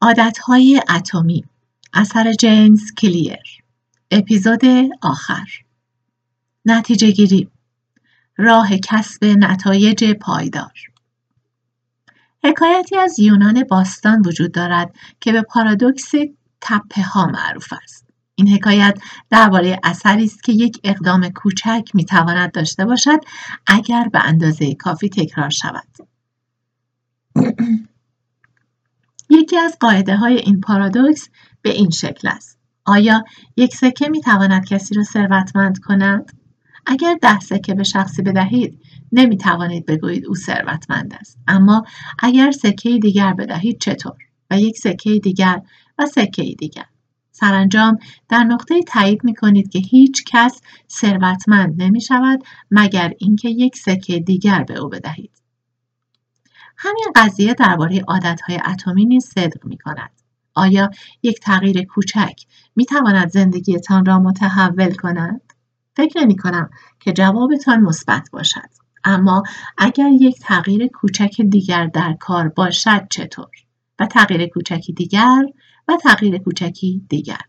عادتهای اتمی اثر جیمز کلیر. اپیزود آخر. نتیجه گیری. راه کسب نتایج پایدار. حکایتی از یونان باستان وجود دارد که به پارادوکس تپه ها معروف است. این حکایت درباره اثری است که یک اقدام کوچک می‌تواند داشته باشد اگر به اندازه کافی تکرار شود. یکی از قاعده های این پارادوکس به این شکل است. آیا یک سکه می تواند کسی را ثروتمند کند؟ اگر ده سکه به شخصی بدهید نمی توانید بگویید او ثروتمند است. اما اگر سکه دیگر بدهید چطور؟ و یک سکه دیگر و سکه دیگر. سرانجام در نقطه تایید می کنید که هیچ کس ثروتمند نمی شود مگر اینکه یک سکه دیگر به او بدهید. همین قضیه درباره عادتهای اتمی نیز صدق می کند. آیا یک تغییر کوچک می تواند زندگیتان را متحول کند؟ فکر نمی کنم که جوابتان مثبت باشد. اما اگر یک تغییر کوچک دیگر در کار باشد چطور؟ و تغییر کوچکی دیگر و تغییر کوچکی دیگر.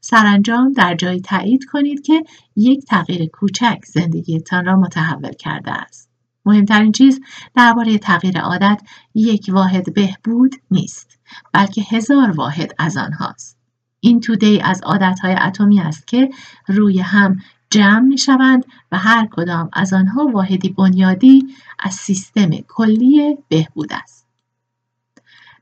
سرانجام در جایی تایید کنید که یک تغییر کوچک زندگیتان را متحول کرده است. مهمترین چیز درباره تغییر عادت یک واحد بهبود نیست بلکه هزار واحد از آنهاست این توده از عادتهای اتمی است که روی هم جمع می شوند و هر کدام از آنها واحدی بنیادی از سیستم کلی بهبود است.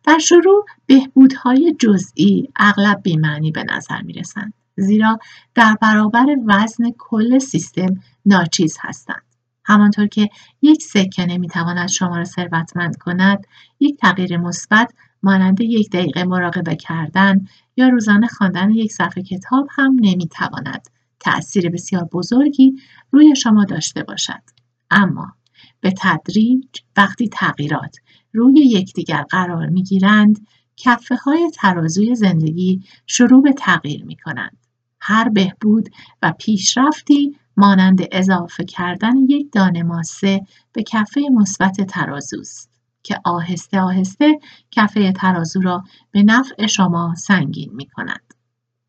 در شروع بهبودهای جزئی اغلب بیمعنی به نظر می رسند. زیرا در برابر وزن کل سیستم ناچیز هستند. همانطور که یک سکه نمی‌تواند شما را ثروتمند کند یک تغییر مثبت مانند یک دقیقه مراقبه کردن یا روزانه خواندن یک صفحه کتاب هم نمی‌تواند تأثیر بسیار بزرگی روی شما داشته باشد اما به تدریج وقتی تغییرات روی یکدیگر قرار می‌گیرند کفه های ترازوی زندگی شروع به تغییر می کنند. هر بهبود و پیشرفتی مانند اضافه کردن یک دانه ماسه به کفه مثبت ترازوست که آهسته آهسته کفه ترازو را به نفع شما سنگین می کند.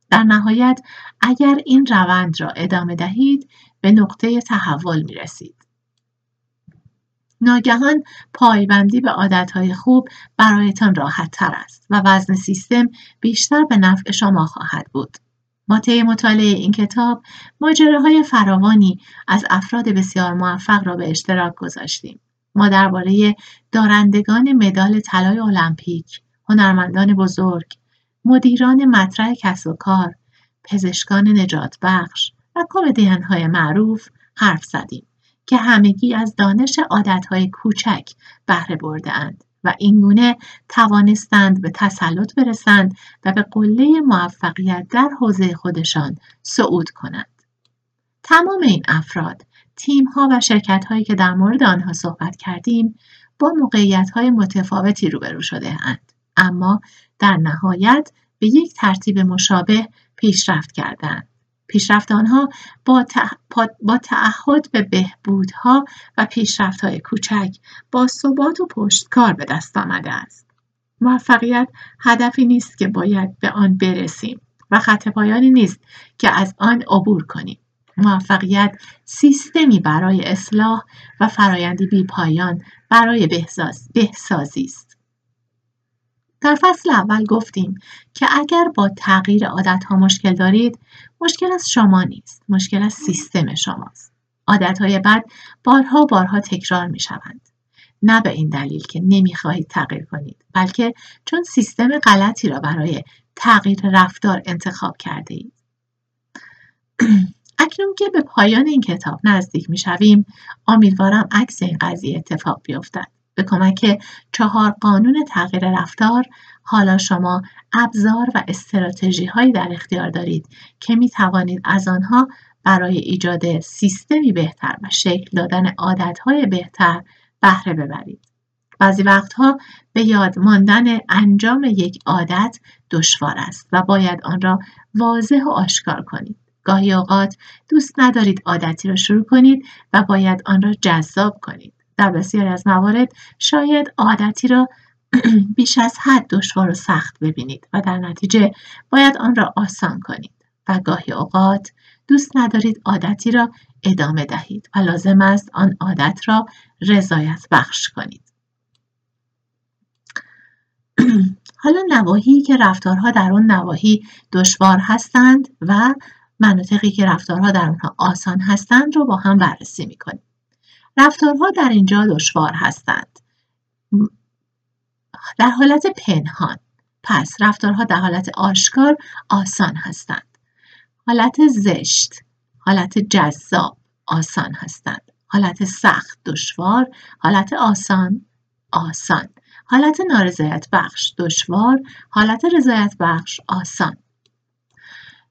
در نهایت اگر این روند را ادامه دهید به نقطه تحول می رسید. ناگهان پایبندی به عادتهای خوب برایتان راحت تر است و وزن سیستم بیشتر به نفع شما خواهد بود. ما طی مطالعه این کتاب ماجراهای فراوانی از افراد بسیار موفق را به اشتراک گذاشتیم. ما درباره دارندگان مدال طلای المپیک، هنرمندان بزرگ، مدیران مطرح کسب و کار، پزشکان نجات بخش و کمدین های معروف حرف زدیم که همگی از دانش عادتهای کوچک بهره برده اند. و اینگونه توانستند به تسلط برسند و به قله موفقیت در حوزه خودشان صعود کنند. تمام این افراد، تیم ها و شرکت هایی که در مورد آنها صحبت کردیم با موقعیت های متفاوتی روبرو شده اند. اما در نهایت به یک ترتیب مشابه پیشرفت کردند. پیشرفت آنها با, با تعهد به بهبودها و پیشرفتهای کوچک با ثبات و پشتکار به دست آمده است. موفقیت هدفی نیست که باید به آن برسیم و خط پایانی نیست که از آن عبور کنیم. موفقیت سیستمی برای اصلاح و فرایندی بی پایان برای بهسازی است. در فصل اول گفتیم که اگر با تغییر ها مشکل دارید مشکل از شما نیست مشکل از سیستم شماست های بد بارها بارها تکرار می شوند نه به این دلیل که نمی‌خواهید تغییر کنید بلکه چون سیستم غلطی را برای تغییر رفتار انتخاب کرده اید. اکنون که به پایان این کتاب نزدیک می شویم امیدوارم عکس این قضیه اتفاق بیفتد. به کمک چهار قانون تغییر رفتار حالا شما ابزار و استراتژی هایی در اختیار دارید که می توانید از آنها برای ایجاد سیستمی بهتر و شکل دادن عادت های بهتر بهره ببرید. بعضی وقتها به یاد ماندن انجام یک عادت دشوار است و باید آن را واضح و آشکار کنید. گاهی اوقات دوست ندارید عادتی را شروع کنید و باید آن را جذاب کنید. در بسیاری از موارد شاید عادتی را بیش از حد دشوار و سخت ببینید و در نتیجه باید آن را آسان کنید و گاهی اوقات دوست ندارید عادتی را ادامه دهید و لازم است آن عادت را رضایت بخش کنید. حالا نواحی که رفتارها در آن نواحی دشوار هستند و مناطقی که رفتارها در آنها آسان هستند رو با هم بررسی می‌کنیم. رفتارها در اینجا دشوار هستند. در حالت پنهان. پس رفتارها در حالت آشکار آسان هستند. حالت زشت حالت جذاب آسان هستند. حالت سخت دشوار. حالت آسان آسان. حالت نارضایت بخش دشوار. حالت رضایت بخش آسان.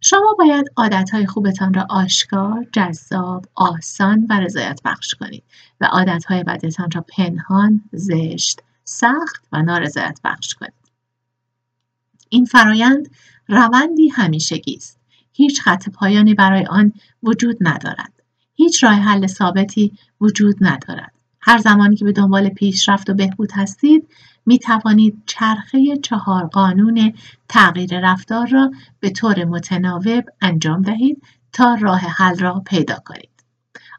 شما باید عادتهای خوبتان را آشکار، جذاب، آسان و رضایت بخش کنید و عادتهای بدتان را پنهان، زشت، سخت و نارضایت بخش کنید. این فرایند روندی همیشگی است. هیچ خط پایانی برای آن وجود ندارد. هیچ راه حل ثابتی وجود ندارد. هر زمانی که به دنبال پیشرفت و بهبود هستید می توانید چرخه چهار قانون تغییر رفتار را به طور متناوب انجام دهید تا راه حل را پیدا کنید.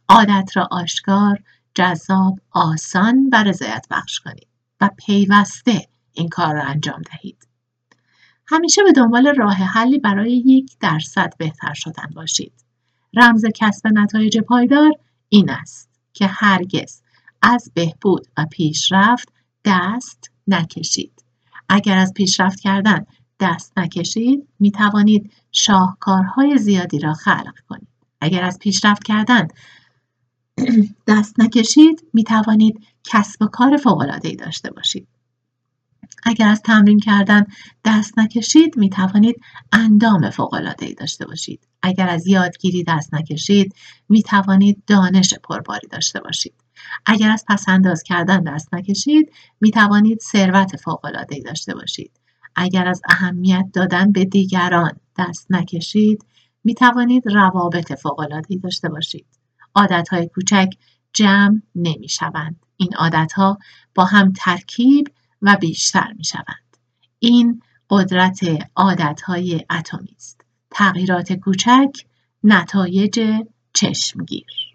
عادت را آشکار، جذاب، آسان و رضایت بخش کنید و پیوسته این کار را انجام دهید. همیشه به دنبال راه حلی برای یک درصد بهتر شدن باشید. رمز کسب نتایج پایدار این است که هرگز از بهبود و پیشرفت دست نکشید. اگر از پیشرفت کردن دست نکشید می توانید شاهکارهای زیادی را خلق کنید. اگر از پیشرفت کردن دست نکشید می توانید کسب و کار فوق‌العاده‌ای داشته باشید. اگر از تمرین کردن دست نکشید می توانید اندام ای داشته باشید. اگر از یادگیری دست نکشید می توانید دانش پرباری داشته باشید. اگر از پسنداز کردن دست نکشید می توانید ثروت ای داشته باشید. اگر از اهمیت دادن به دیگران دست نکشید می توانید روابط ای داشته باشید. های کوچک جمع نمی شوند. این ها با هم ترکیب و بیشتر می شوند. این قدرت عادتهای اتمی است. تغییرات کوچک نتایج چشمگیر